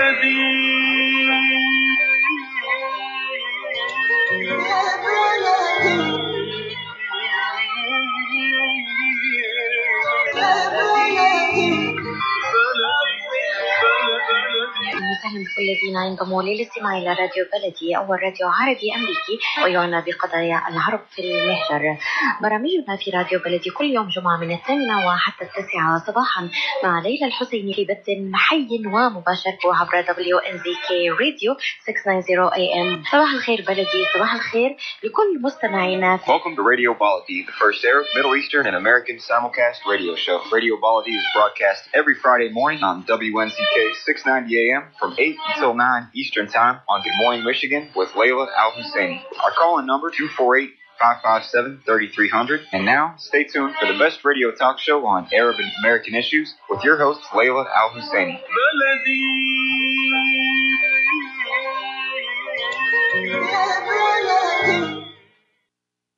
وسهلا بكل الذين ينضموا للاستماع إلى راديو بلدي اول راديو عربي أمريكي ويعنى بقضايا العرب في المهجر. برامجنا في راديو بلدي كل يوم جمعة من الثامنة وحتى التاسعة صباحا مع ليلى الحسيني في بث حي ومباشر عبر دبليو ان زي كي راديو 690 اي ام. صباح الخير بلدي صباح الخير لكل مستمعينا Welcome to Radio Baladi, the first Arab, Middle Eastern, and American simulcast radio show. Radio Baladi is broadcast every Friday morning on WNZK 690 AM from 8 until 9 Eastern Time on Good Morning Michigan with Layla Al Husseini. Our call-in number 248 557 3300. And now, stay tuned for the best radio talk show on Arab and American issues with your host, Layla Al Husseini.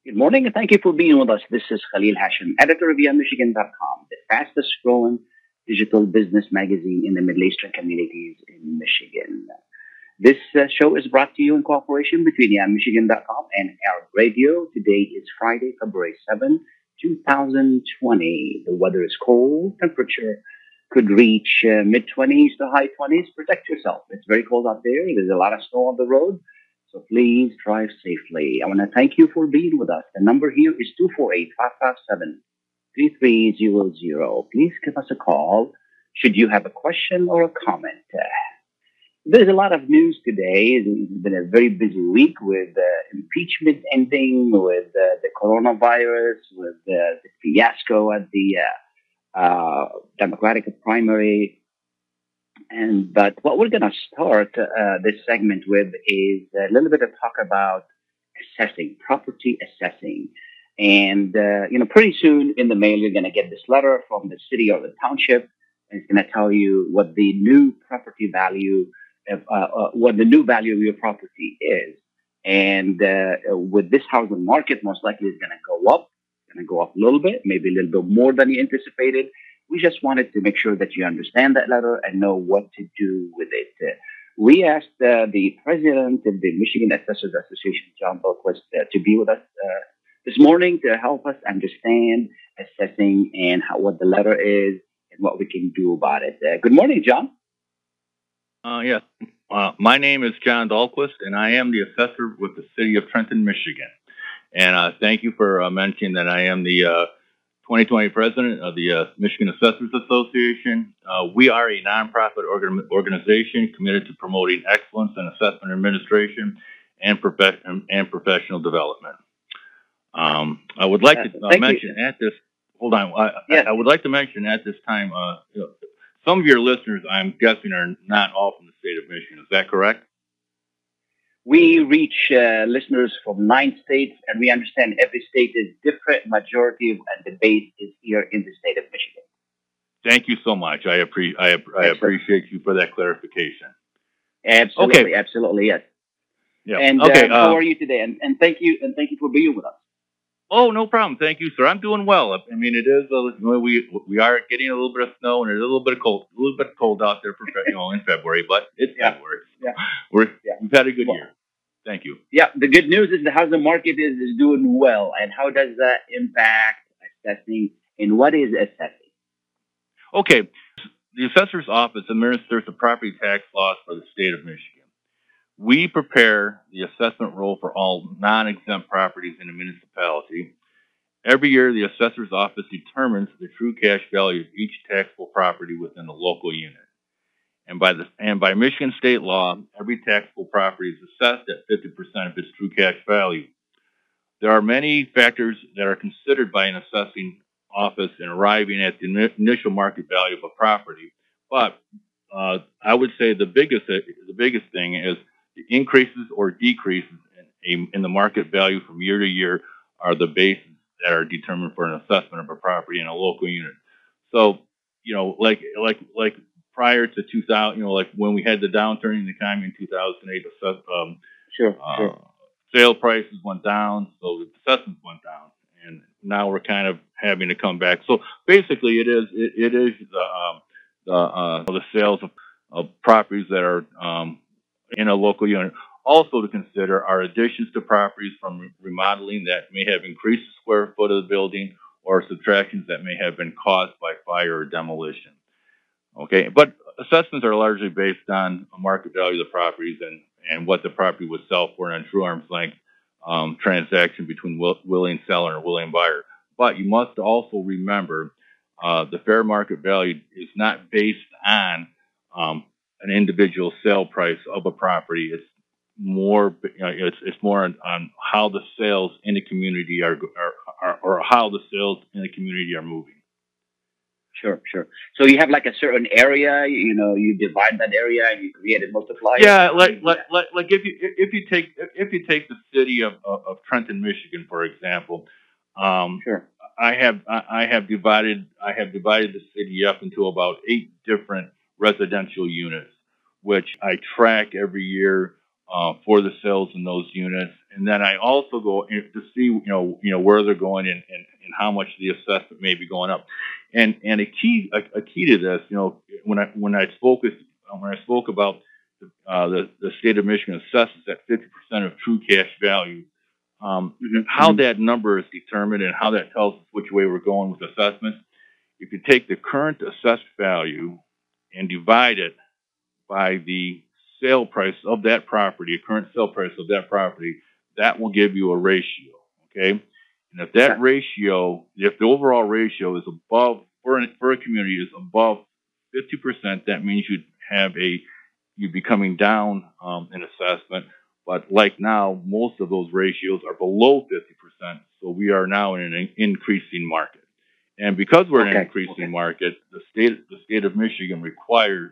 Good morning and thank you for being with us. This is Khalil Hashim, editor of YaMichigan.com, the fastest growing digital business magazine in the Middle Eastern communities in Michigan. This uh, show is brought to you in cooperation between YaMichigan.com and Arab Radio. Today is Friday, February 7, 2020. The weather is cold. Temperature could reach uh, mid 20s to high 20s. Protect yourself. It's very cold out there. There's a lot of snow on the road. So please drive safely. I want to thank you for being with us. The number here is 248 557 3300. Please give us a call should you have a question or a comment. There's a lot of news today. It's been a very busy week with uh, impeachment ending, with uh, the coronavirus, with uh, the fiasco at the uh, uh, Democratic primary. And but what we're going to start uh, this segment with is a little bit of talk about assessing, property assessing. And, uh, you know, pretty soon in the mail, you're going to get this letter from the city or the township, and it's going to tell you what the new property value, of, uh, uh, what the new value of your property is. And uh, with this housing market, most likely it's going to go up, going to go up a little bit, maybe a little bit more than you anticipated. We just wanted to make sure that you understand that letter and know what to do with it. We asked uh, the president of the Michigan Assessors Association, John Belquist, uh, to be with us uh, this morning to help us understand assessing and how, what the letter is and what we can do about it. Uh, good morning, John. Uh, yes. Uh, my name is John Dahlquist, and I am the assessor with the city of Trenton, Michigan. And uh, thank you for uh, mentioning that I am the uh, 2020 president of the uh, Michigan Assessors Association. Uh, we are a nonprofit organ- organization committed to promoting excellence in assessment administration and, prof- and professional development. Um, I would like to uh, Thank you. mention at this. Hold on. I, Yes. I would like to mention at this time. Uh, some of your listeners, I'm guessing, are not all from the state of Michigan. Is that correct? We reach uh, listeners from nine states, and we understand every state is different. Majority of and the base is here in the state of Michigan. Thank you so much. I, appre- I, I appreciate you for that clarification. Absolutely, absolutely, yes. Yeah. And okay. uh, how uh, are you today? And, and thank you, and thank you for being with us. Oh, no problem. Thank you, sir. I'm doing well. I mean, it is. Uh, a, we we are getting a little bit of snow and it's a little bit of cold, a little bit cold out there for you know in February, but it's Yeah. February. Yeah. We're Yeah. we've had a good Well- year. Thank you. Yeah, the good news is the housing market is, is doing well. And how does that impact assessing? And what is assessing? Okay. The assessor's office administers the property tax laws for the state of Michigan. We prepare the assessment roll for all non-exempt properties in the municipality. Every year, the assessor's office determines the true cash value of each taxable property within the local unit. And by the and by Michigan state law, every taxable property is assessed at 50% of its true cash value. There are many factors that are considered by an assessing office in arriving at the initial market value of a property. But uh, I would say the biggest the biggest thing is increases or decreases in, in the market value from year to year are the bases that are determined for an assessment of a property in a local unit. So you know, like like like prior to 2000, you know, like when we had the downturn in the economy in 2008, assess, um, Sure, uh, sale prices went down, so the assessments went down, and now we're kind of having to come back. So basically, it is it, it is the um, the uh, the sales of of properties that are um, in a local unit. Also to consider are additions to properties from remodeling that may have increased the square foot of the building or subtractions that may have been caused by fire or demolition. Okay, but assessments are largely based on market value of the properties and, and what the property would sell for in a true arm's length um, transaction between will, willing seller and willing buyer. But you must also remember uh, the fair market value is not based on um, an individual sale price of a property. It's more, you know, it's, it's more on, on how the sales in the community are, are, are, or how the sales in the community are moving. Sure, sure. So you have like a certain area, you know, you divide that area and you create a multiplier. Yeah, like like like, like if you if you take if you take the city of, of, of Trenton, Michigan, for example, um, Sure. I have I I have divided I have divided the city up into about eight different residential units, which I track every year uh, for the sales in those units, and then I also go to see you know you know where they're going and, and, and how much the assessment may be going up, and and a key a, a key to this you know when I when I spoke when I spoke about uh, the the state of Michigan assesses at 50% of true cash value um, Mhm, how mhm. that number is determined and how that tells us which way we're going with assessments. If you take the current assessed value and divide it by the sale price of that property, a current sale price of that property, that will give you a ratio. Okay. And if that Okay. ratio, if the overall ratio is above, for, an, for a community is above 50%, that means you'd have a, you'd be coming down um, in assessment. But like now, most of those ratios are below 50%. So we are now in an increasing market. And because we're in an increasing okay. market, the state, the state of Michigan requires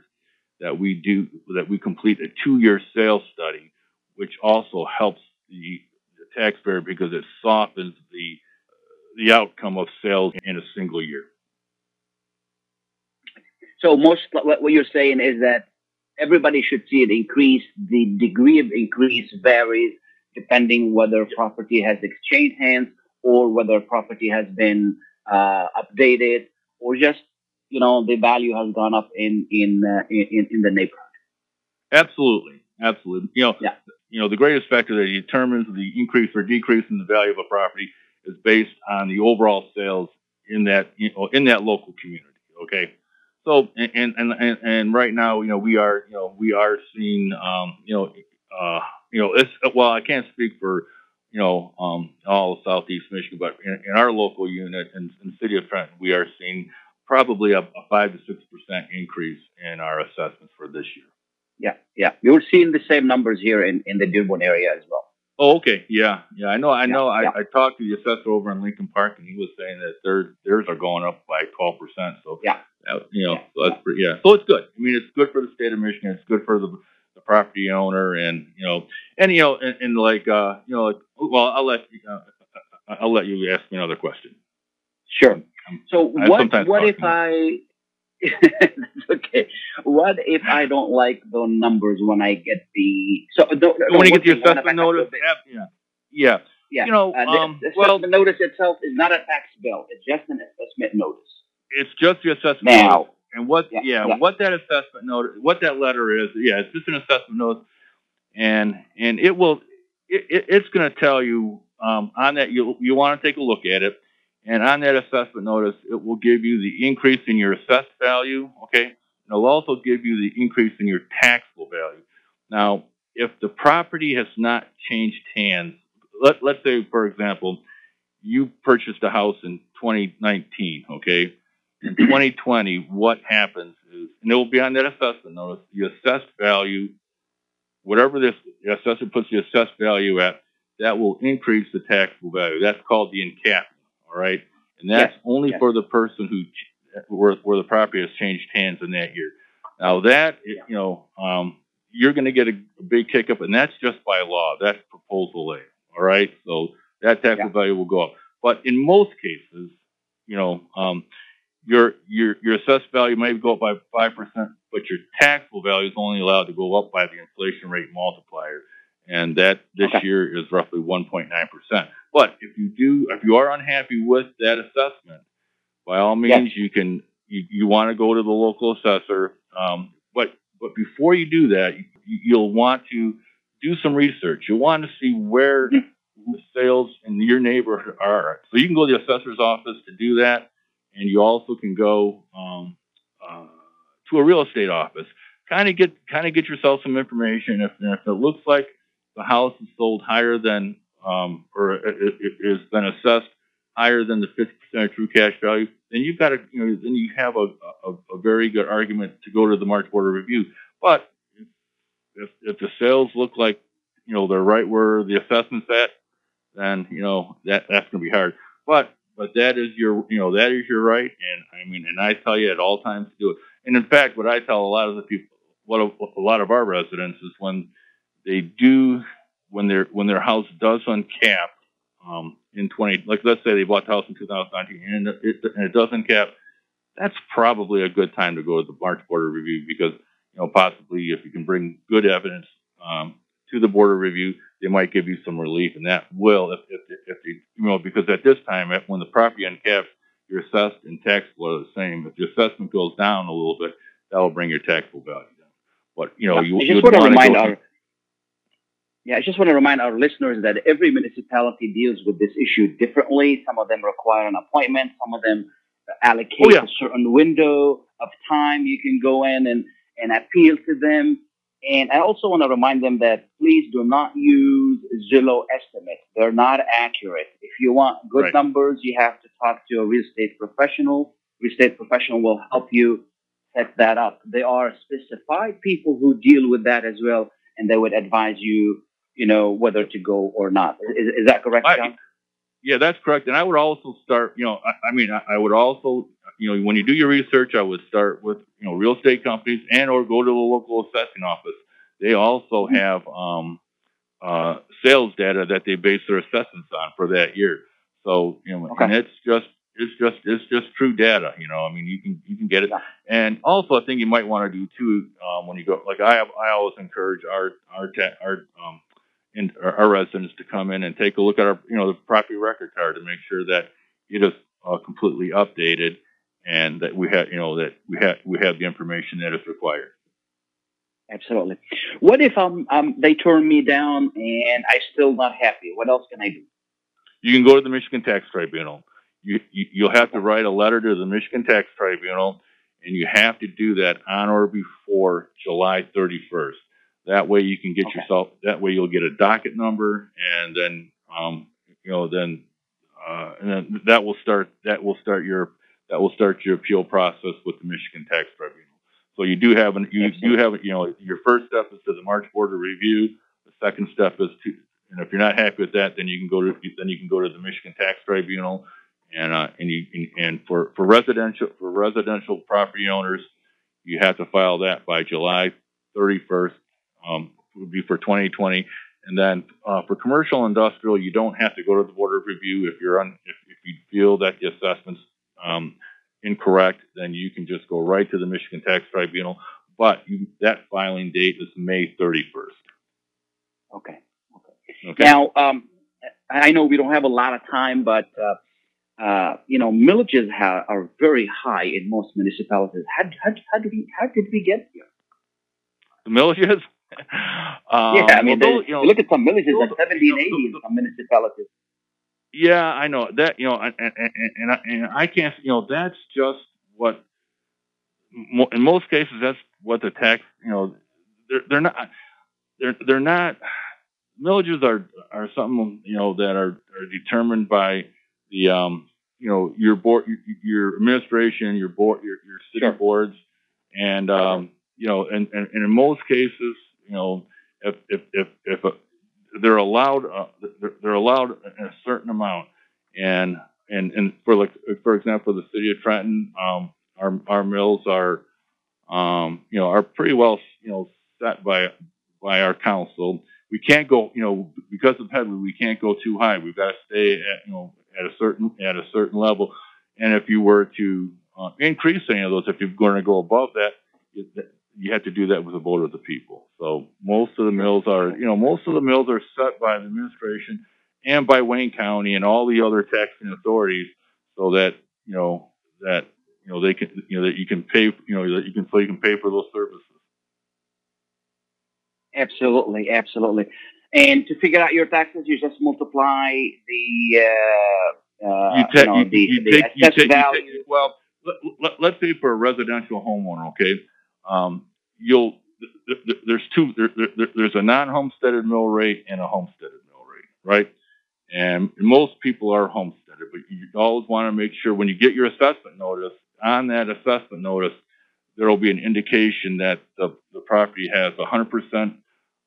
that we do, that we complete a two-year sales study, which also helps the, the taxpayer because it softens the, the outcome of sales in a single year. So most what what you're saying is that everybody should see an increase. The degree of increase varies depending whether property has exchanged hands or whether property has been uh, updated or just you know the value has gone up in in uh, in, in the neighborhood. Absolutely, absolutely. You know, Yeah. you know, the greatest factor that determines the increase or decrease in the value of a property is based on the overall sales in that you know, in that local community. Okay, so and and and, and right now, you know, we are you know we are seeing um, you know uh, you know it's well, I can't speak for you know um, all of Southeast Michigan, but in, in our local unit in, in the city of Trenton, we are seeing probably a, a five to six percent increase in our assessments for this year. Yeah, yeah. You're seeing the same numbers here in, in the Dearborn area as well. Oh, okay. Yeah, yeah. I know. I know. yeah. I, I talked to the assessor over in Lincoln Park, and he was saying that theirs theirs are going up by twelve percent. So Yeah. that- you know, Yeah, so that's pretty, yeah. So it's good. I mean, it's good for the state of Michigan. It's good for the the property owner, and you know, and you know, and, and like uh, you know, like, well, I'll let you, uh, I'll let you ask me another question. Sure. So I what what if. I okay. What if I don't like the numbers when I get the so no, when you get the one thing, I wanna assessment back up a notice, yeah, yeah. yeah, you know, uh, the, um, the well- assessment notice itself is not a tax bill; it's just an assessment notice. It's just the assessment Now, notice. And what, Yeah, yeah, yeah. what that assessment notice, what that letter is, yeah, it's just an assessment notice, and and it will, it, it, it's going to tell you um, on that you you want to take a look at it, and on that assessment notice, it will give you the increase in your assessed value, okay, and it'll also give you the increase in your taxable value. Now, if the property has not changed hands, let let's say for example, you purchased a house in 2019, okay in 2020, what happens is, and it will be on that assessment notice, the assessed value, whatever this assessor puts the assessed value at, that will increase the taxable value. That's called the uncapping, all right? And that's Yes, only yes. for the person who, where, where the property has changed hands in that year. Now that, you know, um, you're going to get a, a big kick up, and that's just by law. That's proposal A, all right? So that taxable Yeah. value will go up. But in most cases, you know, um, your your your assessed value may go up by five percent, but your taxable value is only allowed to go up by the inflation rate multiplier, and that this Okay. year is roughly one point nine percent. But if you do, if you are unhappy with that assessment, by all means, you can you, you want to go to the local assessor. Um, but but before you do that, you, you'll want to do some research. You'll want to see where the sales in your neighborhood are. So you can go to the assessor's office to do that, and you also can go um, uh, to a real estate office. Kind of get kind of get yourself some information. If, if it looks like the house is sold higher than um, or it, been assessed higher than the 50% of true cash value, then you've got to, you know, then you have a, a, a very good argument to go to the March Board of Review. But if, if the sales look like, you know, they're right where the assessment's at, then, you know, that, that's going to be hard. But, but that is your, you know, that is your right. And I mean, and I tell you at all times to do it. And in fact, what I tell a lot of the people, what a, a lot of our residents is when they do, when their, when their house does uncap, um, in 20, like let's say they bought the house in 2019 and it, and it doesn't cap, that's probably a good time to go to the March Board of Review because, you know, possibly if you can bring good evidence um, to the Board of Review, they might give you some relief, and that will, if, if, if they, you know, because at this time, when the property uncaps, your assessed and taxable are the same. If your assessment goes down a little bit, that will bring your taxable value down. But, you know, you, I just want to remind our yeah, I just want to remind our listeners that every municipality deals with this issue differently. Some of them require an appointment. Some of them allocate Oh, yeah. a certain window of time you can go in and, and appeal to them. And I also want to remind them that please do not use Zillow estimates. They're not accurate. If you want good Right. numbers, you have to talk to a real estate professional. Real estate professional will help you set that up. There are specified people who deal with that as well, and they would advise you, you know, whether to go or not. Is, is that correct, I- Yeah, that's correct. And I would also start, you know, I, I mean, I, I would also, you know, when you do your research, I would start with, you know, real estate companies and or go to the local assessing office. They also Mhm. have um, uh, sales data that they base their assessments on for that year. So, you know, Okay. and it's just, it's just, it's just true data. You know, I mean, you can you can get it. Yeah. And also, I think you might want to do too um, when you go. Like I I always encourage our our ta- our um, our our residents to come in and take a look at our, you know, the property record card to make sure that it is uh, completely updated and that we have, you know, that we have we have the information that is required. Absolutely. What if um, um they turn me down and I'm still not happy? What else can I do? You can go to the Michigan Tax Tribunal. You, you you'll have to write a letter to the Michigan Tax Tribunal, and you have to do that on or before July 31st. That way, you can get Okay. yourself. That way, you'll get a docket number, and then um, you know, then uh, and then that will start. That will start your that will start your appeal process with the Michigan Tax Tribunal. So you do have an you do have you know your first step is to the March Board of Review. The second step is to and if you're not happy with that, then you can go to then you can go to the Michigan Tax Tribunal, and uh, and you and, and for for residential for residential property owners, you have to file that by July 31st. Um, would be for 2020, and then uh, for commercial industrial, you don't have to go to the Board of Review if you're on if, if you feel that the assessment's um, incorrect, then you can just go right to the Michigan Tax Tribunal. But you, that filing date is May 31st. Okay. Okay. Now, um, I know we don't have a lot of time, but uh, uh, you know, millages ha- are very high in most municipalities. How, how, how did we how did we get here? the millages. Um, yeah, I mean, they- you know, look at some millages at 70 and 80 in some municipalities. Yeah, I know that. You know, and and and, I, and I can't. You know, that's just what. In most cases, that's what the tax. You know, they're they're not. They're they're not. Millages are are something you know that are are determined by the um you know your board your, your administration your board your your city Sure. boards and um you know and, and and in most cases you know if if if if a, they're allowed uh, they're, allowed a certain amount. And and and for like for example the city of Trenton um our our mills are um you know are pretty well you know set by by our council. We can't go you know because of Headlee we can't go too high. We've got to stay at you know at a certain at a certain level. And if you were to uh, increase any of those if you're going to go above that you- you have to do that with a vote of the people. So most of the mills are, you know, most of the mills are set by the administration and by Wayne County and all the other taxing authorities, so that you know that you know they can, you know, that you can pay, you know, that you can so you can pay for those services. Absolutely, absolutely. And to figure out your taxes, you just multiply the uh, uh, You you know, you, the, you the take, you take, you value. take, well, let, let, let's say for a residential homeowner, okay, um, you'll, th- th- there's two, there, there, there- there's a non-homesteaded mill rate and a homesteaded mill rate, right? And most people are homesteaded, but you always want to make sure when you get your assessment notice, on that assessment notice, there will be an indication that the, the property has a hundred percent,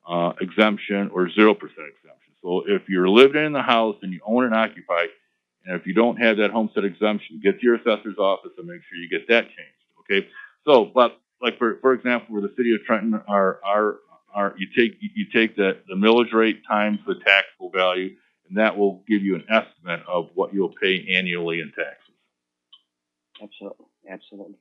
uh, exemption or zero percent exemption. So if you're living in the house and you own and occupy, and if you don't have that homestead exemption, get to your assessor's office and make sure you get that changed. Okay. So, but like for for example, where the city of Trenton are are are you take you take the the millage rate times the taxable value, and that will give you an estimate of what you'll pay annually in taxes. Absolutely, absolutely.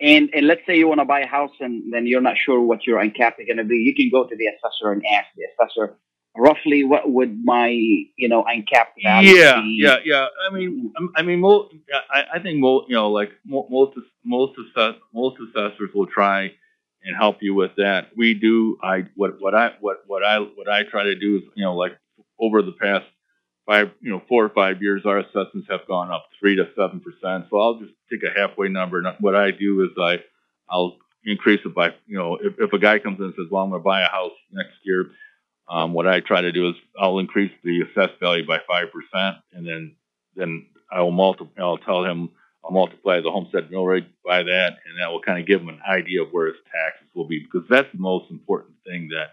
And and let's say you want to buy a house and then you're not sure what your uncapped is going to be. You can go to the assessor and ask the assessor roughly what would my you know uncapped value Yeah, be. yeah, yeah. I mean, mm-hmm. I'm- I mean, mo- I, I think mo- you know, like most most assess- most assessors will try and help you with that. We do. I what what I what what I what I try to do is you know like over the past five you know four or five years, our assessments have gone up three to seven percent. So I'll just take a halfway number. And what I do is I I'll increase it by you know if, if a guy comes in and says, well, I'm going to buy a house next year. Um, what I try to do is I'll increase the assessed value by five percent, and then then I will multiply. I'll tell him I'll multiply the homestead mill rate by that, and that will kind of give him an idea of where his taxes will be because that's the most important thing that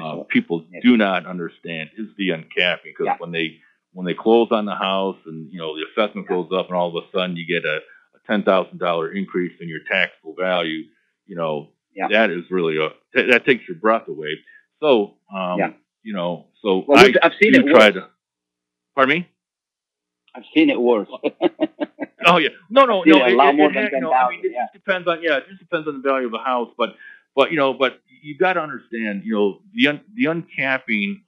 uh, people do not understand is the uncapping because Yeah. when they when they close on the house and you know the assessment Yeah. goes up and all of a sudden you get a, a ten thousand dollar increase in your taxable value, you know Yeah. that is really a that that takes your breath away. So um, Yeah. you know, so Well, I I've seen it try worse. to. Pardon me? I've seen it worse. Oh yeah, no, no, no. a lot it- more it than ha- you know, I mean, it yeah. just depends on yeah, it just depends on the value of the house, but but you know, but you've got to understand, you know, the un, the uncapping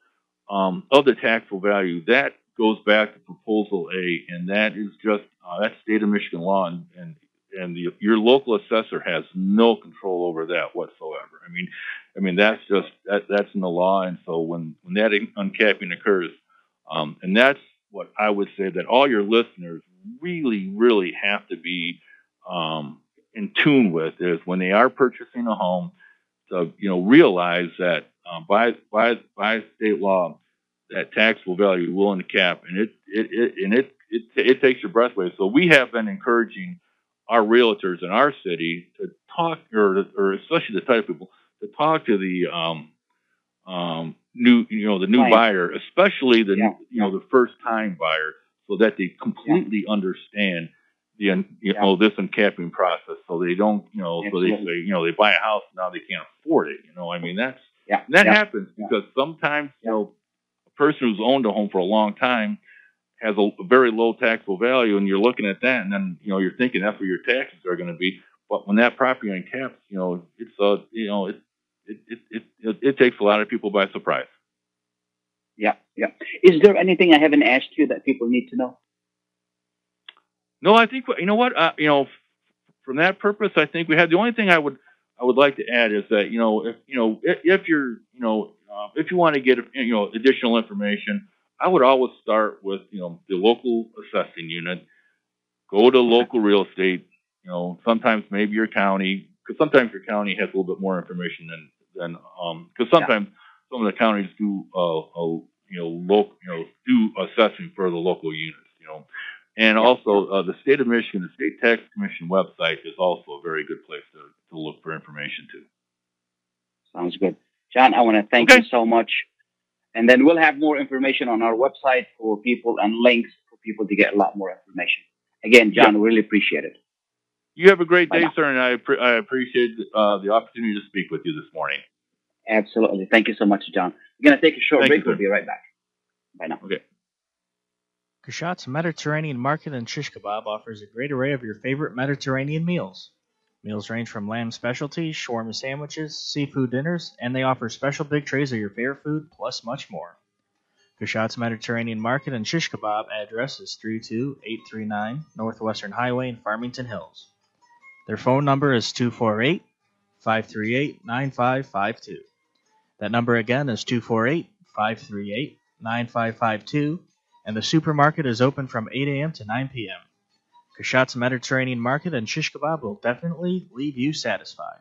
um, of the taxable value that goes back to proposal A, and that is just uh, that's state of Michigan law, and and, and the, your local assessor has no control over that whatsoever. I mean, I mean that's just that that's in the law, and so when when that uncapping occurs, um, and that's what I would say that all your listeners really, really have to be um, in tune with is when they are purchasing a home to you know realize that um, by by by state law that taxable value will uncap and it it, it and it, it it takes your breath away. So we have been encouraging our realtors in our city to talk or or especially the type of people to talk to the um, um, new you know the new Right. buyer, especially the Yeah, you know the first time buyer, so that they completely understand the you know this uncapping process, so they don't you know so they, they you know they buy a house now they can't afford it. You know I mean that's Yeah, that yeah, happens yeah. because sometimes you know a person who's owned a home for a long time has a, a very low taxable value, and you're looking at that, and then you know you're thinking that's where your taxes are going to be. But when that property uncaps, you know it's uh you know it it, it it it it takes a lot of people by surprise. yeah, yeah. Is there anything I haven't asked you that people need to know? No, I think you know what uh, you know. From that purpose, I think we have. The only thing I would I would like to add is that you know if you know if, if you're you know uh, if you want to get you know additional information, I would always start with you know the local assessing unit. Go to local real estate. You know sometimes maybe your county because sometimes your county has a little bit more information than than um because sometimes some of the counties do uh, uh you know local you know do assessing for the local units. You know. And also, uh, the state of Michigan, the state tax commission website is also a very good place to, to look for information too. Sounds good. John, I want to thank Okay. you so much. And then we'll have more information on our website for people and links for people to get a lot more information. Again, John, really appreciate it. You have a great day, now. sir, and I, appre- I appreciate uh, the opportunity to speak with you this morning. Absolutely. Thank you so much, John. We're going to take a short Thank you, break. We'll be right back. Bye now. Okay. Kashat's Mediterranean Market and Shish Kebab offers a great array of your favorite Mediterranean meals. Meals range from lamb specialties, shawarma sandwiches, seafood dinners, and they offer special big trays of your favorite food, plus much more. Kashat's Mediterranean Market and Shish Kebab address is 32839 Northwestern Highway in Farmington Hills. Their phone number is 248 538 9552. That number again is 248 538 9552, and the supermarket is open from 8 a.m. to 9 p.m. Kashat's Mediterranean Market and shish kebab will definitely leave you satisfied.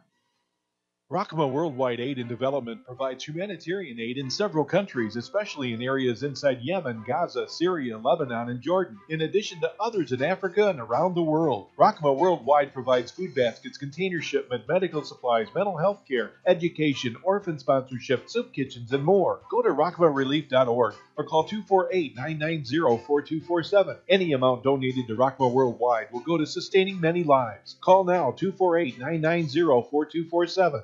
Rahma Worldwide Aid and Development provides humanitarian aid in several countries, especially in areas inside Yemen, Gaza, Syria, Lebanon, and Jordan, in addition to others in Africa and around the world. Rahma Worldwide provides food baskets, container shipment, medical supplies, mental health care, education, orphan sponsorship, soup kitchens, and more. Go to rahmarelief.org or call 248 990 4247. Any amount donated to Rahma Worldwide will go to sustaining many lives. Call now 248 990 4247.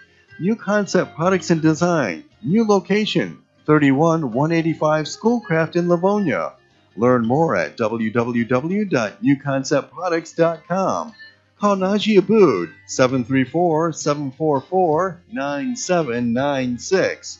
New Concept Products and Design, new location, 31 185 Schoolcraft in Livonia. Learn more at www.newconceptproducts.com. Call Najee Abood 734 744 9796.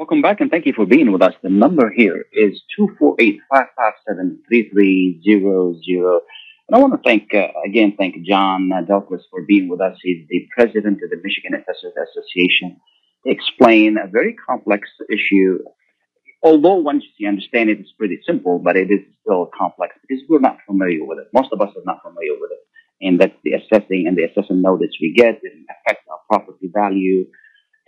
Welcome back and thank you for being with us. The number here is 248-557-3300. And I want to thank, uh, again, thank John Douglas for being with us. He's the president of the Michigan Assessors Association to explain a very complex issue. Although once you understand it, it's pretty simple, but it is still complex because we're not familiar with it. Most of us are not familiar with it. And that's the assessing and the assessment notice we get. It affects our property value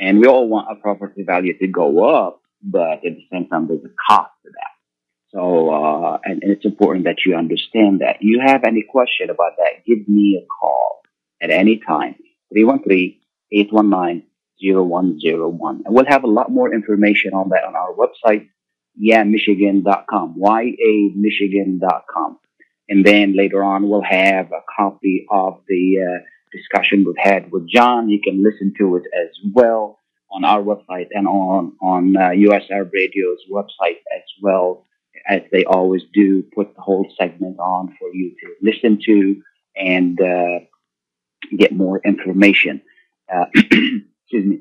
and we all want our property value to go up, but at the same time, there's a cost to that. So, uh, and, and, it's important that you understand that. You have any question about that, give me a call at any time. 313-819-0101. And we'll have a lot more information on that on our website, yamichigan.com, Y-A-Michigan.com. And then later on, we'll have a copy of the, uh, discussion we've had with John. You can listen to it as well on our website and on on uh, US Arab Radio's website as well, as they always do. Put the whole segment on for you to listen to and uh, get more information. Uh, excuse me.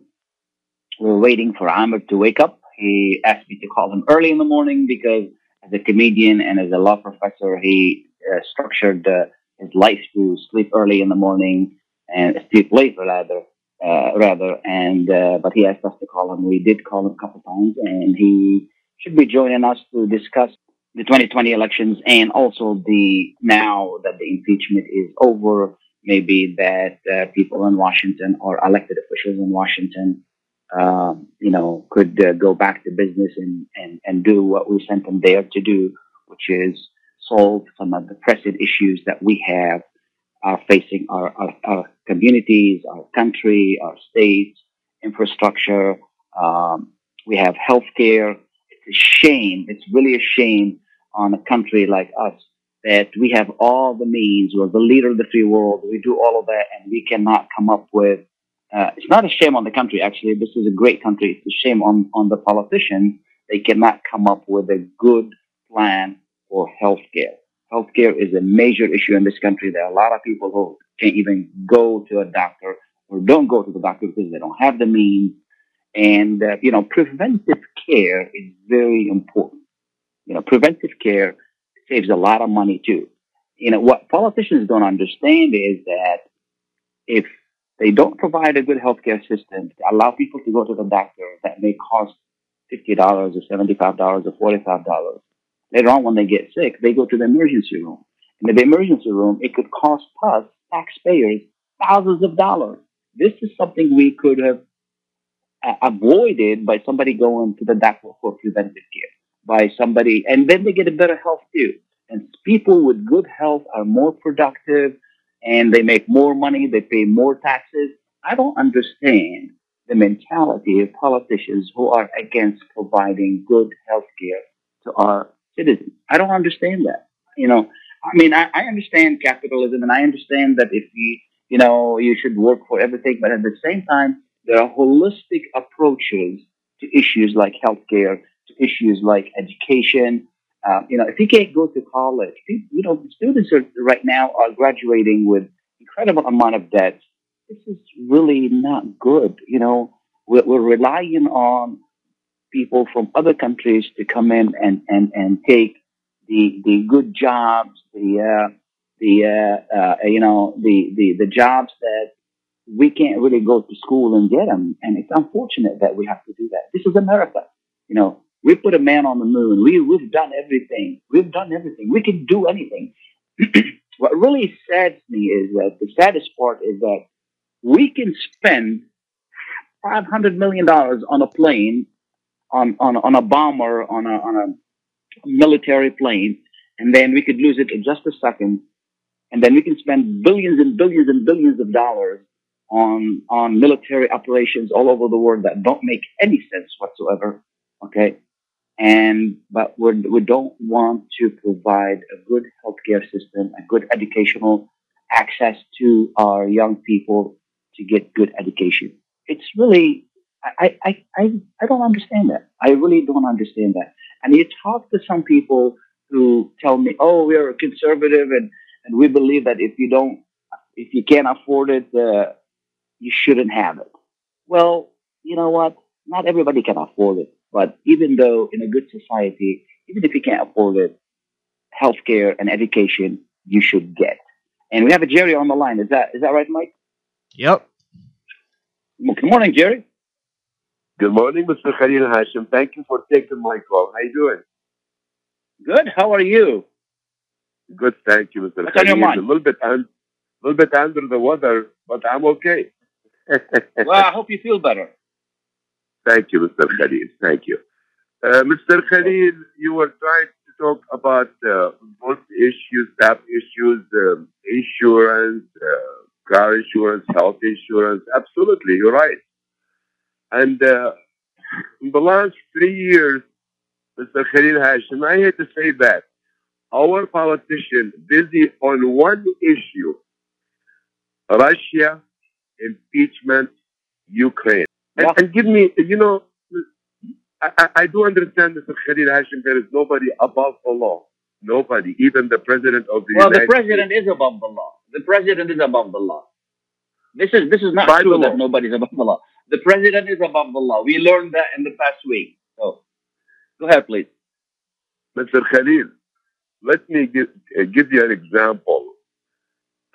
We're waiting for Amr to wake up. He asked me to call him early in the morning because as a comedian and as a law professor, he uh, structured uh, his life to sleep early in the morning and late rather, uh, rather. And uh, but he asked us to call him. We did call him a couple times, and he should be joining us to discuss the 2020 elections and also the now that the impeachment is over, maybe that uh, people in Washington or elected officials in Washington. Um, you know, could uh, go back to business and, and, and do what we sent them there to do, which is solve some of the pressing issues that we have are facing our, our, our communities, our country, our states, infrastructure. Um, we have healthcare. It's a shame. It's really a shame on a country like us that we have all the means. We're the leader of the free world. We do all of that, and we cannot come up with. Uh, it's not a shame on the country. Actually, this is a great country. It's a shame on on the politicians. They cannot come up with a good plan for healthcare. Healthcare is a major issue in this country. There are a lot of people who can't even go to a doctor or don't go to the doctor because they don't have the means. And, uh, you know, preventive care is very important. You know, preventive care saves a lot of money too. You know, what politicians don't understand is that if they don't provide a good healthcare system to allow people to go to the doctor that may cost $50 or $75 or $45, later on when they get sick, they go to the emergency room. And in the emergency room, it could cost us, taxpayers, thousands of dollars. This is something we could have uh, avoided by somebody going to the doctor for preventive care, by somebody, and then they get a better health too. And people with good health are more productive and they make more money, they pay more taxes. I don't understand the mentality of politicians who are against providing good health care to our citizens. I don't understand that. You know, I mean, I, I understand capitalism and I understand that if you, you know, you should work for everything, but at the same time, there are holistic approaches to issues like healthcare, to issues like education. Uh, you know, if you can't go to college, you know, students are right now are graduating with incredible amount of debt. This is really not good. You know, we're, we're relying on people from other countries to come in and, and, and take the, the good jobs, the, uh, the, uh, uh, you know, the, the, the jobs that we can't really go to school and get them. And it's unfortunate that we have to do that. This is America. You know, we put a man on the moon. We, we've done everything. We've done everything. We can do anything. what really saddens me is that the saddest part is that we can spend $500 million on a plane on, on, on a bomber, on a, on a military plane, and then we could lose it in just a second. And then we can spend billions and billions and billions of dollars on, on military operations all over the world that don't make any sense whatsoever. Okay. And, but we're, we don't want to provide a good healthcare system, a good educational access to our young people to get good education. It's really I, I, I, I don't understand that. I really don't understand that. And you talk to some people who tell me, oh, we're conservative and, and we believe that if you don't, if you can't afford it, uh, you shouldn't have it. Well, you know what? Not everybody can afford it. But even though in a good society, even if you can't afford it, healthcare and education you should get. And we have a Jerry on the line. Is that is that right, Mike? Yep. Well, Good morning, Jerry. Good morning, Mr. Khalil Hashim. Thank you for taking my call. How are you doing? Good. How are you? Good, thank you, Mr. What's on your mind? A little bit, un- little bit under the weather, but I'm okay. well, I hope you feel better. Thank you, Mr. Khalil. Thank you. Uh, Mr. Khalil, you were trying to talk about uh, both issues, TAP issues, um, insurance, uh, car insurance, health insurance. Absolutely, you're right. And uh, in the last three years, Mr. Khalil Hashim, I hate to say that our politicians busy on one issue, Russia, impeachment, Ukraine. And, and give me, you know, I, I- I do understand, Mr. Khalil Hashim, there is nobody above the law. Nobody, even the president of the Well, the United president is above the law. The president is above the law. This is this is not By true the law. that nobody's above the law. The president is above the law. We learned that in the past week. So, go ahead, please. Mr. Khalil, let me give, uh, give you an example.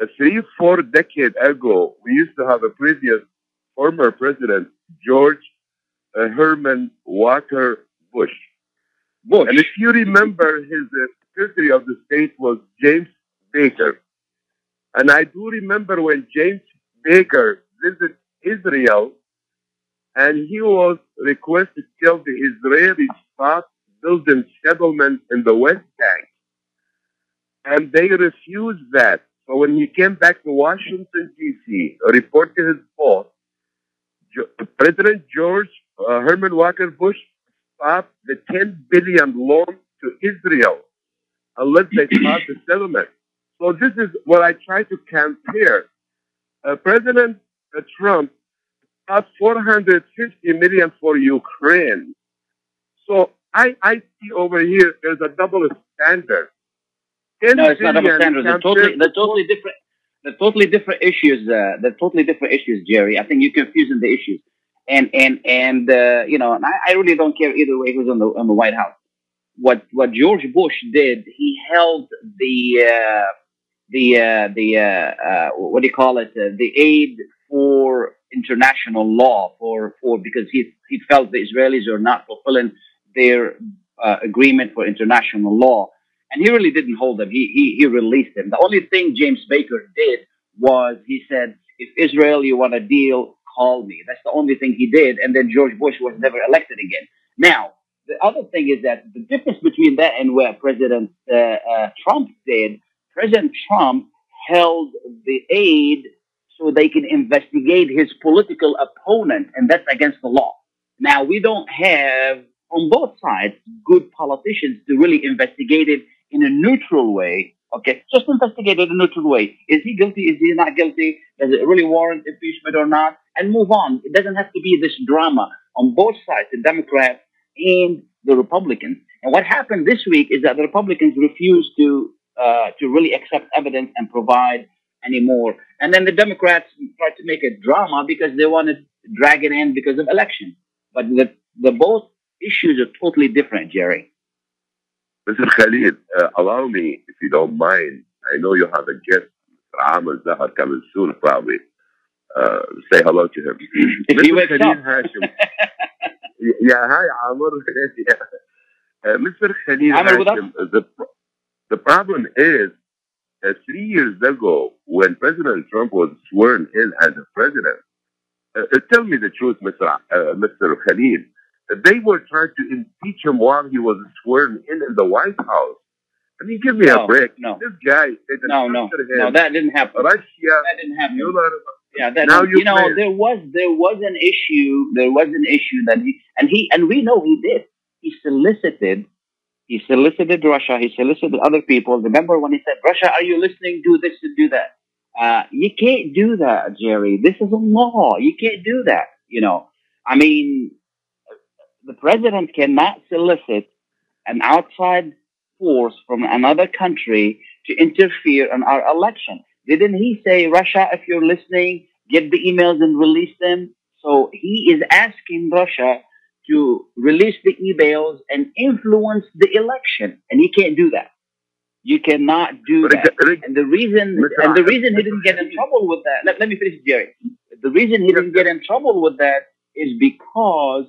A three, four decades ago, we used to have a previous former president, George uh, Herman Walker Bush. Bush. And if you remember, his uh, Secretary of the State was James Baker. And I do remember when James Baker visited Israel and he was requested to tell the Israelis stop building settlements in the West Bank. And they refused that. So when he came back to Washington, D.C., reported his boss, President George uh, Herman Walker Bush stopped the 10 billion loan to Israel unless they start the settlement. So this is what I try to compare. Uh, President uh, Trump got 450 million for Ukraine. So I, I see over here there's a double standard. No, it's not double billion standards. They're totally, they're totally different. They're totally different issues. Uh, they're totally different issues, Jerry. I think you're confusing the issues. And and and uh, you know, and I, I really don't care either way who's on the on the White House. What what George Bush did, he held the uh, the uh, the uh, uh, what do you call it? Uh, the aid for international law for for because he he felt the Israelis are not fulfilling their uh, agreement for international law and he really didn't hold them. He, he he released them. The only thing James Baker did was he said, "If Israel, you want a deal, call me." That's the only thing he did. And then George Bush was never elected again. Now, the other thing is that the difference between that and where President uh, uh, Trump did, President Trump held the aid so they can investigate his political opponent, and that's against the law. Now, we don't have on both sides good politicians to really investigate it in a neutral way. Okay, just investigate it in a neutral way. Is he guilty? Is he not guilty? Does it really warrant impeachment or not? And move on. It doesn't have to be this drama on both sides, the Democrats and the Republicans. And what happened this week is that the Republicans refused to uh, to really accept evidence and provide any more. And then the Democrats tried to make it drama because they wanted to drag it in because of election. But the, the both issues are totally different, Jerry. Mr. Khalid, uh, allow me, if you don't mind. I know you have a guest, Mr. Amr Zahar, coming soon, probably. Uh, say hello to him. If he wakes Khalid up. Hashim. yeah, hi, Amr. yeah. Uh, Mr. Khalid Amr? Hashim, the, the problem is, uh, three years ago, when President Trump was sworn in as a president, uh, uh, tell me the truth, Mr. Uh, Mr. Khalid. They were trying to impeach him while he was sworn in in the White House. I mean, give me No, a break. no. This guy, No, no, no, that didn't happen. Russia, That didn't happen. Mueller. Yeah, that Now you you know there was there was an issue there was an issue that he and he and we know he did he solicited he solicited Russia. He solicited other people. Remember when he said Russia are you listening? Do this and do that. Uh, you can't do that Jerry. This is a law. You can't do that you know. I mean the president cannot solicit an outside force from another country to interfere in our election. Didn't he say, Russia, if you're listening, get the emails and release them? So he is asking Russia to release the emails and influence the election. And he can't do that. You cannot do that. And the reason, and the reason he didn't get in trouble with that, let, let me finish, Jerry. The reason he didn't get in trouble with that is because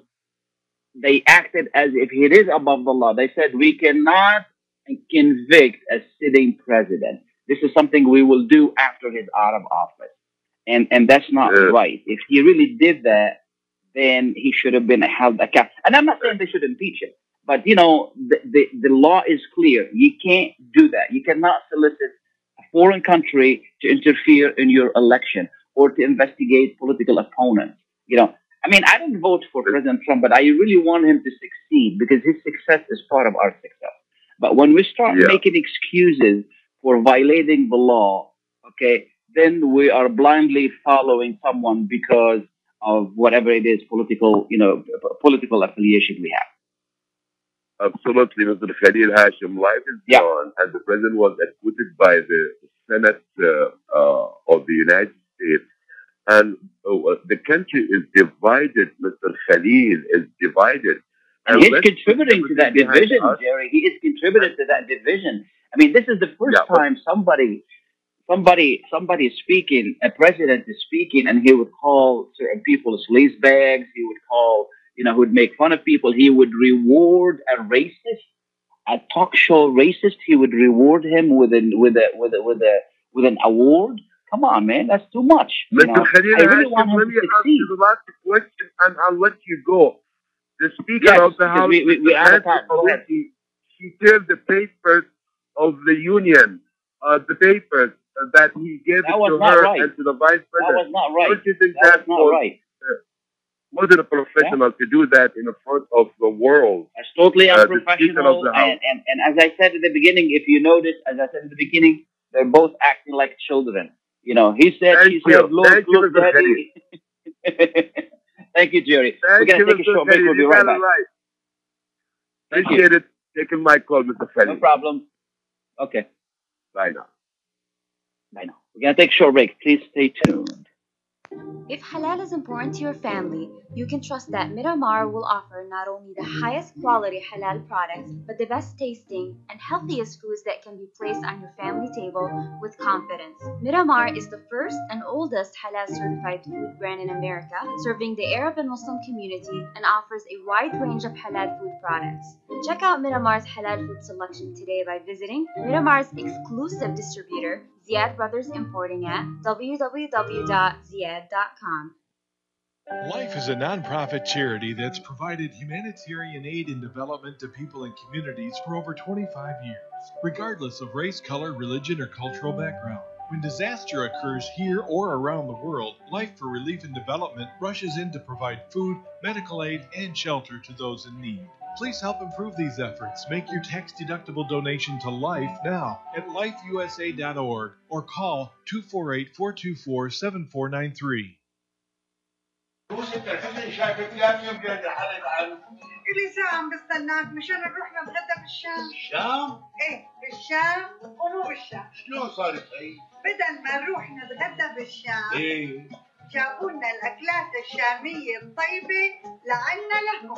they acted as if he is above the law. They said, we cannot convict a sitting president. This is something we will do after he's out of office. And, and that's not right. If he really did that, then he should have been held accountable. And I'm not saying they should impeach him, but you know, the, the, the law is clear. You can't do that. You cannot solicit a foreign country to interfere in your election or to investigate political opponents. You know, I mean, I didn't vote for President Trump, but I really want him to succeed because his success is part of our success. But when we start Yeah. making excuses for violating the law, okay, then we are blindly following someone because of whatever it is, political, you know, political affiliation we have. Absolutely, Mr. Khalil Hashim. Life is Yeah. gone, and the president was acquitted by the Senate uh, uh, of the United States. And uh, the country is divided, Mr. Khalil is divided. And he's let's contributing to that division, us. Jerry. He is contributing to that division. I mean, this is the first Yeah, time somebody, somebody, somebody is speaking, a president is speaking, and he would call certain people sleazebags. He would call, you know, he would make fun of people. He would reward a racist, a talk show racist. He would reward him with an with a with a with a with an award. Come on, man, that's too much. You Mr. know? Khalil I really want him let to me ask you the last question, and I'll let you go. The Speaker Yes, of the House, we- we- we Mr. out of time. Go ahead. Pelosi, she turned the papers of the union, uh, the papers that he gave That it to her right. and to the vice president. That was not right. Don't you think That that was not was, right. wasn't a professional to do that in the front of the world? That's totally Uh, unprofessional. of the House. and, and, and as I said at the beginning, if you notice, as I said at the beginning, they're both acting like children. You know, he said, Thank she you. said, look, Thank you, look, daddy. Thank you, Jerry. We're going to take a short break. We'll be You right back. right. Thank you. Appreciate it taking my call, Mr. No problem. Okay. Bye now. Bye now. We're going to take a short break. Please stay tuned. If halal is important to your family, you can trust that Miramar will offer not only the highest quality halal products, but the best tasting and healthiest foods that can be placed on your family table with confidence. Miramar is the first and oldest halal certified food brand in America, serving the Arab and Muslim community and offers a wide range of halal food products. Check out Miramar's halal food selection today by visiting Miramar's exclusive distributor, Ziad Brothers Importing at www.ziad.com. Life is a nonprofit charity that's provided humanitarian aid and development to people and communities for over 25 years, regardless of race, color, religion, or cultural background. When disaster occurs here or around the world, Life for Relief and Development rushes in to provide food, medical aid, and shelter to those in need. Please help improve these efforts. Make your tax deductible donation to Life now at lifeusa.org or call 248 424 7493. إلي ساعة عم بستناك مشان نروح نتغدى بالشام الشام؟ ايه بالشام ومو بالشام شلون صارت هي؟ بدل ما نروح نتغدى بالشام ايه جابوا لنا الأكلات الشامية الطيبة لعنا لهم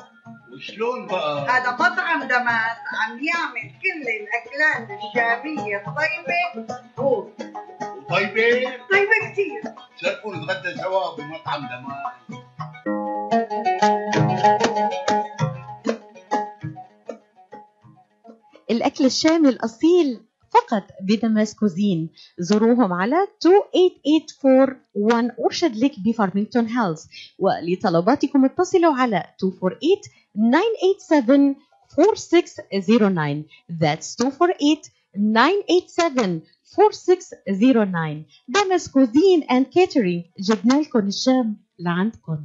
وشلون بقى؟ هذا مطعم دماس عم يعمل كل الأكلات الشامية الطيبة هو طيبة؟ طيبة كتير شرفوا نتغدى سوا بمطعم دماس الأكل الشامي الأصيل انطلقت بدمسكوزين زوروهم على 28841 أرشد لك بفارمنجتون هيلز ولطلباتكم اتصلوا على 248-987-4609 That's 248-987-4609 دمسكوزين and catering جبنا لكم الشام لعندكم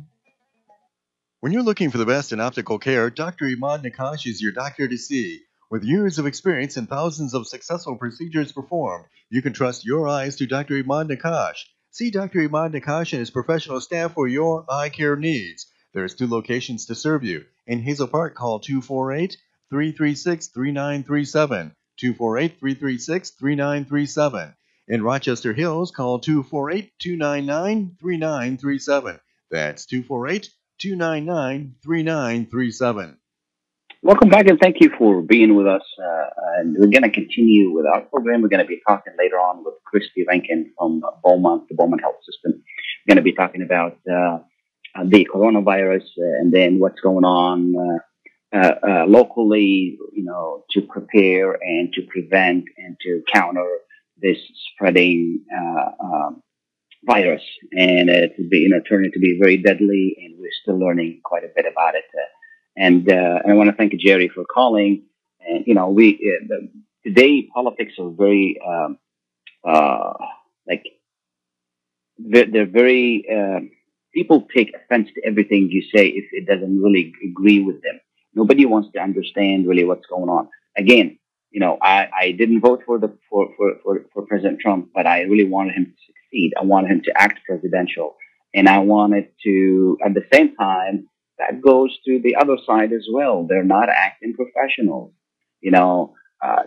When you're looking for the best in optical care, Dr. Imad Nakash is your doctor to see. With years of experience and thousands of successful procedures performed, you can trust your eyes to Dr. Imad Nakash. See Dr. Imad Nakash and his professional staff for your eye care needs. There's two locations to serve you. In Hazel Park, call 248 336 3937. 248 336 3937. In Rochester Hills, call 248 299 3937. That's 248 299 3937. Welcome back and thank you for being with us. Uh, and we're going to continue with our program. We're going to be talking later on with Christy Rankin from Beaumont, the Beaumont Health System. We're going to be talking about uh, the coronavirus uh, and then what's going on uh, uh, uh, locally, you know, to prepare and to prevent and to counter this spreading um, virus. And it's you know turning to be very deadly, and we're still learning quite a bit about it. And uh, I want to thank Jerry for calling. And you know, we uh, today politics are very um, uh, like they're, they're very um, people take offense to everything you say if it doesn't really agree with them. Nobody wants to understand really what's going on. Again, you know, I, I didn't vote for the for, for, for, for President Trump, but I really wanted him to succeed. I wanted him to act presidential, and I wanted to at the same time that goes to the other side as well. They're not acting professionals. You know, uh,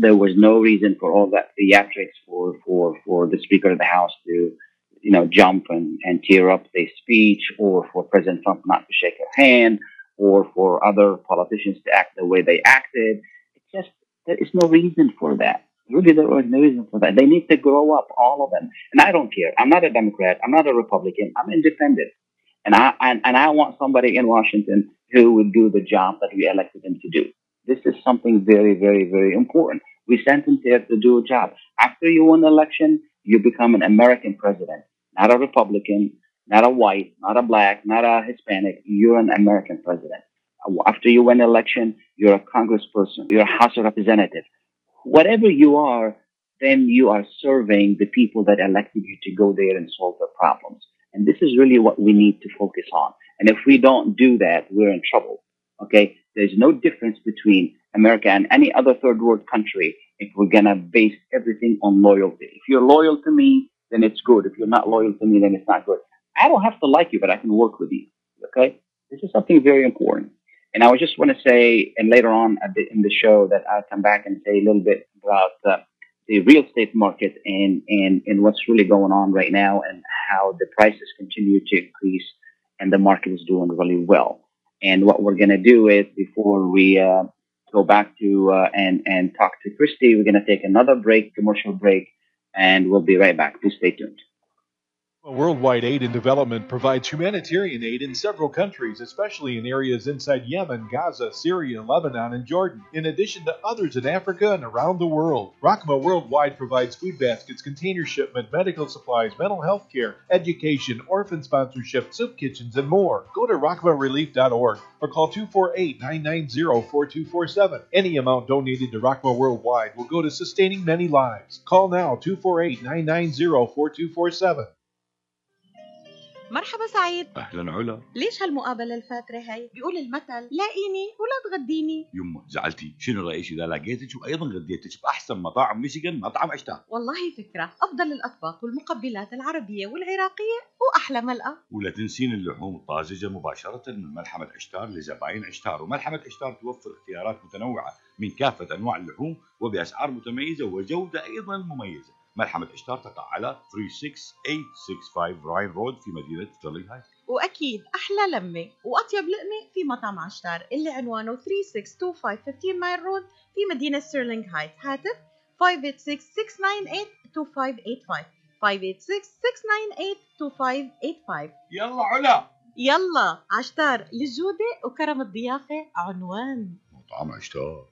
there was no reason for all that theatrics for, for, for the Speaker of the House to, you know, jump and, and tear up their speech or for President Trump not to shake her hand or for other politicians to act the way they acted. It's just, there is no reason for that. Really, there was no reason for that. They need to grow up, all of them. And I don't care. I'm not a Democrat. I'm not a Republican. I'm independent. And I, and, and I want somebody in Washington who will do the job that we elected him to do. This is something very, very, very important. We sent him there to do a job. After you win the election, you become an American president, not a Republican, not a white, not a black, not a Hispanic. You're an American president. After you win the election, you're a congressperson, you're a House of Representative. Whatever you are, then you are serving the people that elected you to go there and solve their problems. And this is really what we need to focus on. And if we don't do that, we're in trouble. Okay. There's no difference between America and any other third world country if we're going to base everything on loyalty. If you're loyal to me, then it's good. If you're not loyal to me, then it's not good. I don't have to like you, but I can work with you. Okay. This is something very important. And I just want to say, and later on in the show, that I'll come back and say a little bit about uh, the real estate market and, and, and what's really going on right now and how the prices continue to increase and the market is doing really well. And what we're going to do is before we uh, go back to uh, and, and talk to Christy, we're going to take another break, commercial break, and we'll be right back. Please stay tuned. Worldwide Aid and Development provides humanitarian aid in several countries, especially in areas inside Yemen, Gaza, Syria, Lebanon, and Jordan, in addition to others in Africa and around the world. Rahma Worldwide provides food baskets, container shipment, medical supplies, mental health care, education, orphan sponsorship, soup kitchens, and more. Go to rahmarelief.org or call 248 990 4247. Any amount donated to Rahma Worldwide will go to sustaining many lives. Call now 248 990 4247. مرحبا سعيد. أهلا علا. ليش هالمقابلة الفاترة هي؟ بيقول المثل لاقيني ولا تغديني. يما زعلتي. شنو رأيك؟ إذا لقيتك وأيضا غديتك بأحسن مطاعم ميشيغان مطعم اشتاق والله فكرة. أفضل الأطباق والمقبلات العربية والعراقية وأحلى ملقا ولا تنسين اللحوم الطازجة مباشرة من ملحمة عشتار لزباين عشتار. وملحمة عشتار توفر اختيارات متنوعة من كافة أنواع اللحوم وبأسعار متميزة وجودة أيضا مميزة. ملحمة عشتار تقع على 36865 راين رود في مدينة ستيرلينغ هايت. وأكيد أحلى لمة وأطيب لقمة في مطعم عشتار اللي عنوانه 3625 15 مايل رود في مدينة ستيرلينغ هايت. هاتف 586-698-2585 586-698-2585 يلا علا. يلا عشتار للجودة وكرم الضيافة عنوان. مطعم عشتار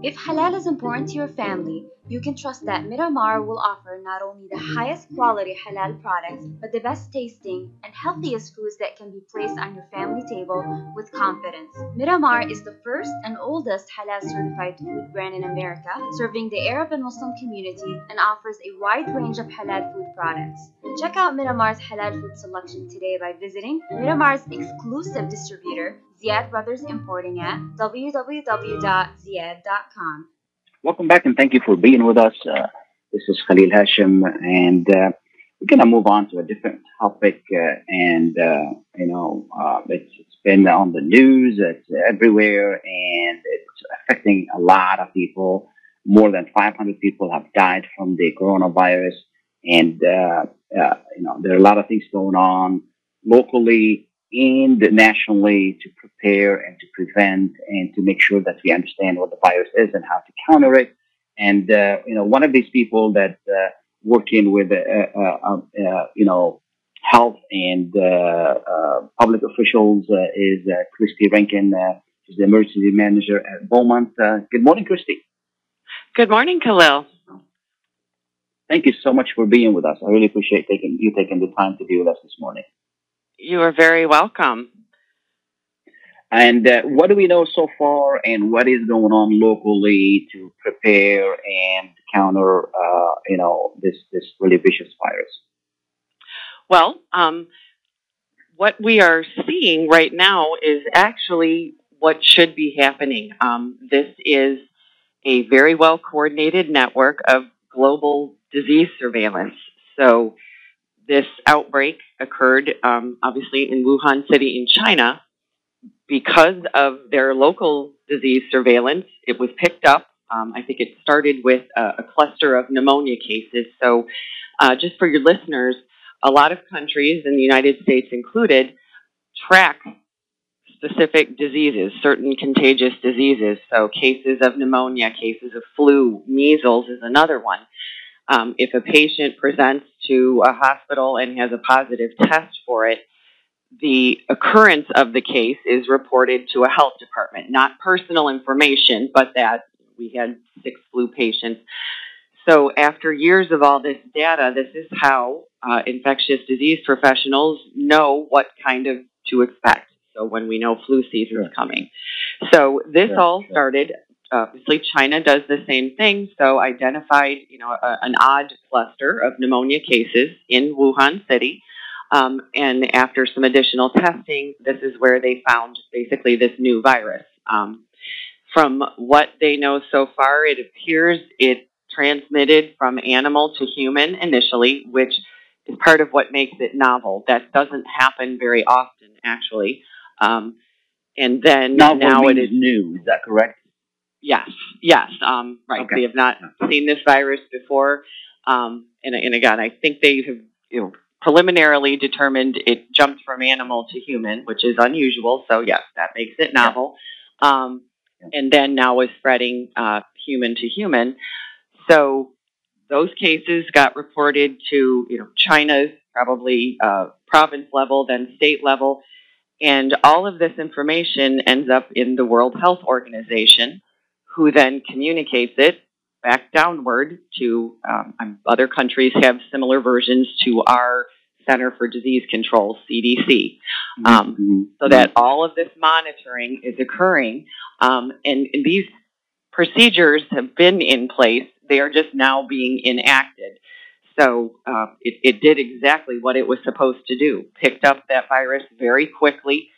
If halal is important to your family, you can trust that Miramar will offer not only the highest quality halal products, but the best tasting and healthiest foods that can be placed on your family table with confidence. Miramar is the first and oldest halal certified food brand in America, serving the Arab and Muslim community and offers a wide range of halal food products. Check out Miramar's halal food selection today by visiting Miramar's exclusive distributor, Ziad Brothers Importing at www.ziad.com. Welcome back and thank you for being with us. Uh, this is Khalil Hashim, and uh, we're going to move on to a different topic. Uh, and, uh, you know, uh, it's, it's been on the news, it's everywhere, and it's affecting a lot of people. More than 500 people have died from the coronavirus. And, uh, you know, there are a lot of things going on locally and nationally to prepare and to prevent and to make sure that we understand what the virus is and how to counter it. And, uh, you know, one of these people that uh, working with, uh, uh, uh, you know, health and uh, uh, public officials uh, is uh, Christy Rankin. Uh, she's the emergency manager at Beaumont. Uh, good morning, Christy. Good morning, Khalil. Thank you so much for being with us. I really appreciate taking you taking the time to be with us this morning. You are very welcome. And uh, what do we know so far, and what is going on locally to prepare and counter, uh, you know, this this really vicious virus? Well, um, what we are seeing right now is actually what should be happening. Um, this is a very well coordinated network of global disease surveillance. So, this outbreak occurred um, obviously in Wuhan City in China. Because of their local disease surveillance, it was picked up. Um, I think it started with a, a cluster of pneumonia cases. So, uh, just for your listeners, a lot of countries, and the United States included, track specific diseases, certain contagious diseases. So, cases of pneumonia, cases of flu, measles is another one. Um, if a patient presents to a hospital and has a positive test for it, the occurrence of the case is reported to a health department, not personal information, but that we had six flu patients. So, after years of all this data, this is how uh, infectious disease professionals know what kind of to expect. So, when we know flu season is coming. So, this Sure, all sure. started obviously China does the same thing, so identified, you know, a, an odd cluster of pneumonia cases in Wuhan City. Um, and after some additional testing, this is where they found basically this new virus. Um, from what they know so far, it appears it transmitted from animal to human initially, which is part of what makes it novel. That doesn't happen very often, actually. Um, and then Novel now it is new. Is that correct? Yes, yes, um, right. Okay. They have not seen this virus before, um, and, and again, I think they have you know preliminarily determined it jumped from animal to human, which is unusual. So yes, that makes it novel. Um, and then now is spreading uh, human to human. So those cases got reported to you know China's probably uh, province level, then state level, and all of this information ends up in the World Health Organization, who then communicates it back downward to um, other countries have similar versions to our Center for Disease Control (CDC). Um, so that all of this monitoring is occurring, um, and, and these procedures have been in place. They are just now being enacted. So uh, it, it did exactly what it was supposed to do. Picked up that virus very quickly,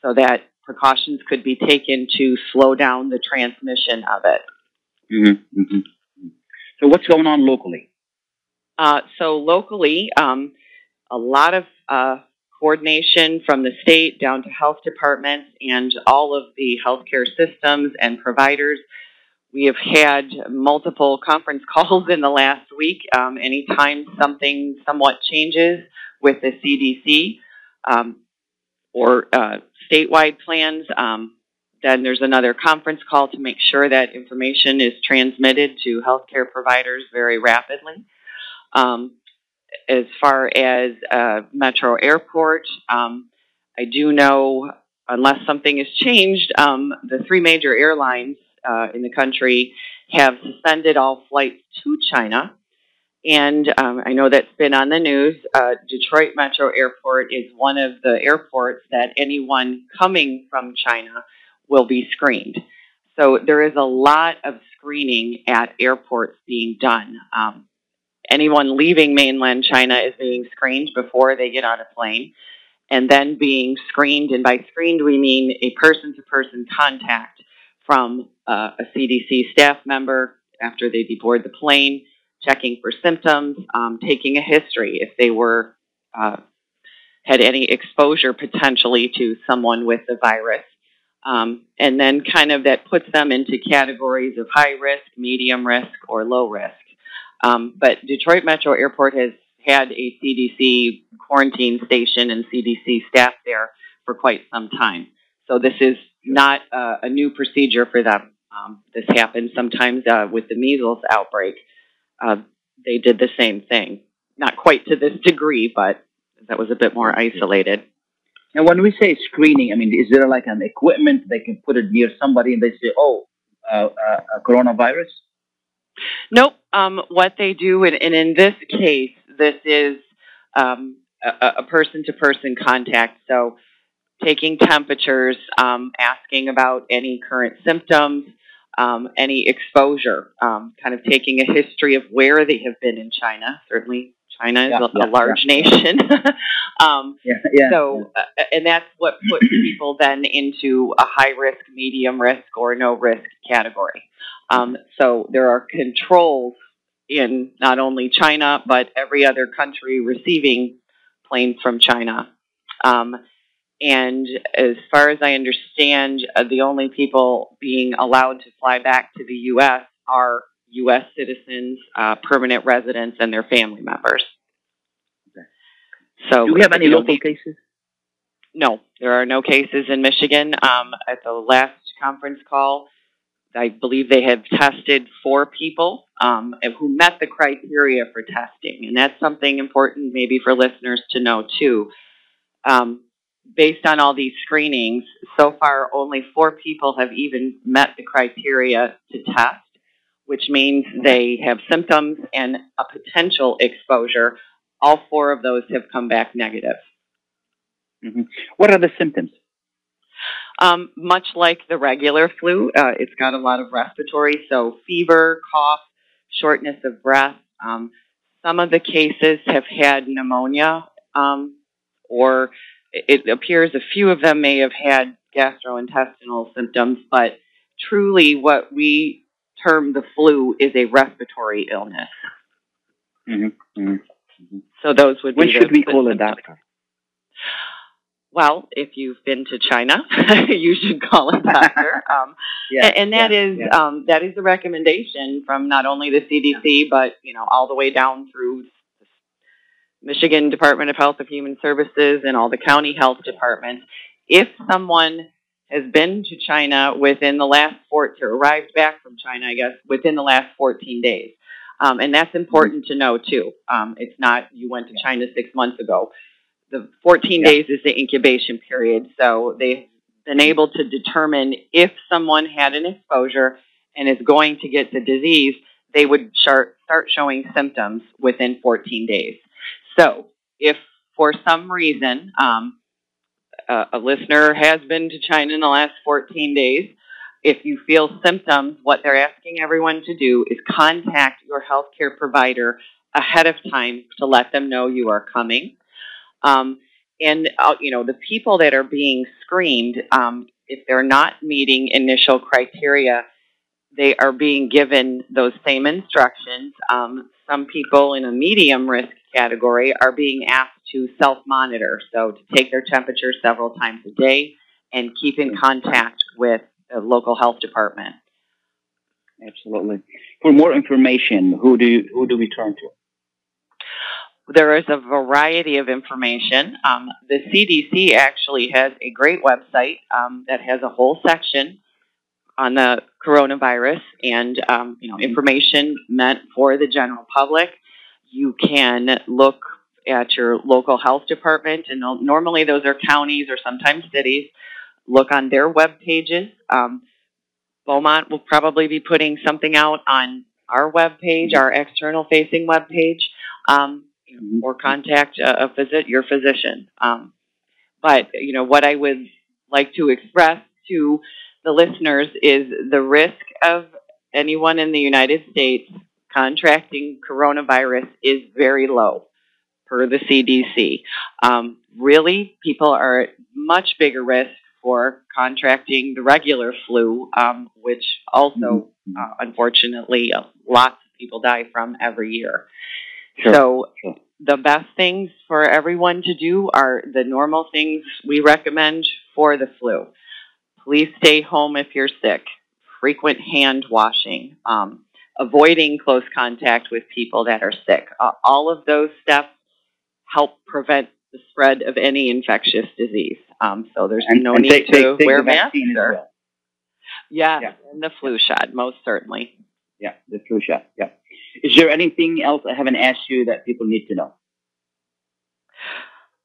so that precautions could be taken to slow down the transmission of it. Mm-hmm. hmm So what's going on locally? Uh, so locally, um, a lot of uh, coordination from the state down to health departments and all of the healthcare systems and providers. We have had multiple conference calls in the last week. Um, anytime something somewhat changes with the CDC um, or uh, statewide plans, um, then there's another conference call to make sure that information is transmitted to healthcare providers very rapidly. Um, as far as uh, Metro Airport, um, I do know, unless something has changed, um, the three major airlines uh, in the country have suspended all flights to China. And um, I know that's been on the news. Uh, Detroit Metro Airport is one of the airports that anyone coming from China will be screened. So there is a lot of screening at airports being done. Um, anyone leaving mainland China is being screened before they get on a plane and then being screened. And by screened, we mean a person to person contact from uh, a CDC staff member after they deboard the plane, checking for symptoms, um, taking a history if they were uh, had any exposure potentially to someone with the virus. Um, and then kind of that puts them into categories of high risk, medium risk, or low risk. Um, but Detroit Metro Airport has had a CDC quarantine station and CDC staff there for quite some time. So this is not uh, a new procedure for them. Um, this happens sometimes uh, with the measles outbreak. Uh, they did the same thing. Not quite to this degree, but that was a bit more isolated. And when we say screening, I mean, is there like an equipment they can put it near somebody and they say, oh, uh, uh, coronavirus? Nope. Um, what they do, and, and in this case, this is um, a person to person contact. So taking temperatures, um, asking about any current symptoms, um, any exposure, um, kind of taking a history of where they have been in China. Certainly, China is Yeah, a, yeah, a large yeah. nation. um, so, uh, and that's what puts people then into a high risk, medium risk, or no risk category. Um, so there are controls in not only China, but every other country receiving planes from China. Um, and as far as I understand, uh, the only people being allowed to fly back to the U.S. are U.S. citizens, uh, permanent residents, and their family members. So, Do we have any local cases? no, there are no cases in Michigan. Um, at the last conference call, I believe they have tested four people um, who met the criteria for testing, and that's something important maybe for listeners to know too. Um, based on all these screenings, so far only four people have even met the criteria to test, which means they have symptoms and a potential exposure. All four of those have come back negative. hmm What are the symptoms? Um, much like the regular flu, uh, it's got a lot of respiratory, so fever, cough, shortness of breath. Um, some of the cases have had pneumonia, um, or it appears a few of them may have had gastrointestinal symptoms, but truly what we term the flu is a respiratory illness. Mm-hmm. Mm-hmm. So those would When be should we call a doctor? Well, if you've been to China, you should call a doctor. Um, Yeah, and, and that yeah, is yeah. um, that is the recommendation from not only the CDC, but you know all the way down through Michigan Department of Health and Human Services and all the county health departments. If someone has been to China within the last 14, or arrived back from China, I guess, within the last 14 days. Um, and that's important to know too. Um, it's not you went to China six months ago. The 14 days is the incubation period, so they've been able to determine if someone had an exposure and is going to get the disease, they would start, start showing symptoms within 14 days. So, if for some reason um, a, a listener has been to China in the last 14 days, if you feel symptoms, what they're asking everyone to do is contact your healthcare provider ahead of time to let them know you are coming. Um, and uh, you know the people that are being screened, um, if they're not meeting initial criteria, they are being given those same instructions. Um, some people in a medium risk category are being asked to self monitor, so to take their temperature several times a day and keep in contact with the local health department. Absolutely. For more information, who do you, who do we turn to? There is a variety of information. Um, the CDC actually has a great website um, that has a whole section on the coronavirus and um, you know information meant for the general public. You can look at your local health department, and normally those are counties or sometimes cities. Look on their web pages. Um, Beaumont will probably be putting something out on our web page, our external facing web page, um, or contact a, a visit your physician. Um, but you know what I would like to express to the listeners is the risk of anyone in the United States contracting coronavirus is very low per the CDC. Um, really, people are at much bigger risk for contracting the regular flu, um, which also, uh, unfortunately, uh, lots of people die from every year. So, the best things for everyone to do are the normal things we recommend for the flu. Please stay home if you're sick. Frequent hand washing. Um, avoiding close contact with people that are sick. Uh, all of those steps help prevent the spread of any infectious disease. Um, so there's And- no and need take- to take- wear masks. Or, well. yeah, and the flu shot, most certainly. Yeah, the flu shot. Yeah. Is there anything else I haven't asked you that people need to know?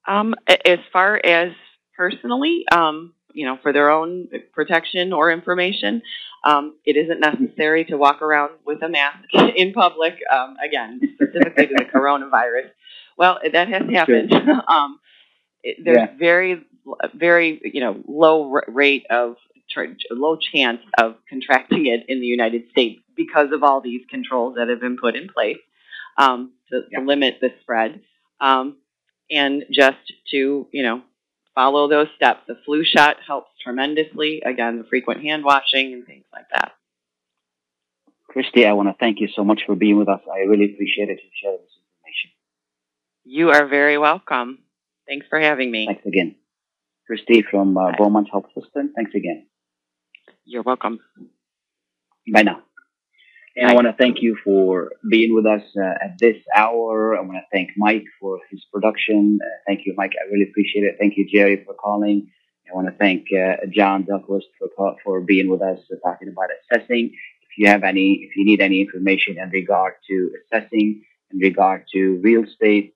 Um, as far as personally, um, you know, for their own protection or information, um, it isn't necessary to walk around with a mask in public. Um, again, specifically to the coronavirus. Well, that has happened. um, it, there's Yeah. very, very, you know, low r- rate of tr- low chance of contracting it in the United States because of all these controls that have been put in place um, to, to limit the spread. Um, and just to, you know, follow those steps. The flu shot helps tremendously. Again, the frequent hand washing and things like that. Christy, I want to thank you so much for being with us. I really appreciate it. You sharing this information. You are very welcome. Thanks for having me. Thanks again. Christy from uh, Beaumont Health System. Thanks again. You're welcome. Bye now. And I want to thank you for being with us uh, at this hour. I want to thank Mike for his production. Uh, thank you, Mike. I really appreciate it. Thank you, Jerry, for calling. I want to thank uh, John Douglas for for being with us uh, talking about assessing. If you have any, if you need any information in regard to assessing, in regard to real estate,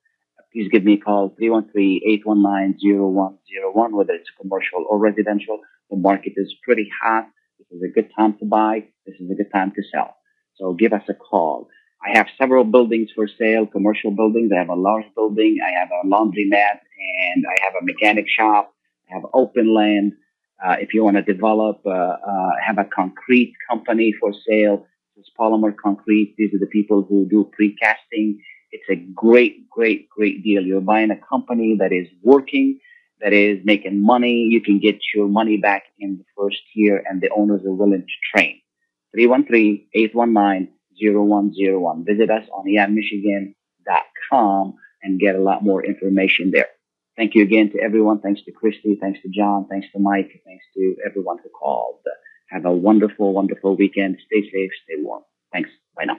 please give me a call 313-819-0101, whether it's commercial or residential. The market is pretty hot. This is a good time to buy. This is a good time to sell. So give us a call. I have several buildings for sale, commercial buildings. I have a large building. I have a laundromat and I have a mechanic shop. I have open land. Uh, if you want to develop, uh, uh, have a concrete company for sale, it's Polymer Concrete. These are the people who do precasting. It's a great, great, great deal. You're buying a company that is working, that is making money. You can get your money back in the first year, and the owners are willing to train. 313-819-0101. Visit us on yammichigan.com and get a lot more information there. Thank you again to everyone. Thanks to Christy. Thanks to John. Thanks to Mike. Thanks to everyone who called. Have a wonderful, wonderful weekend. Stay safe. Stay warm. Thanks. Bye now.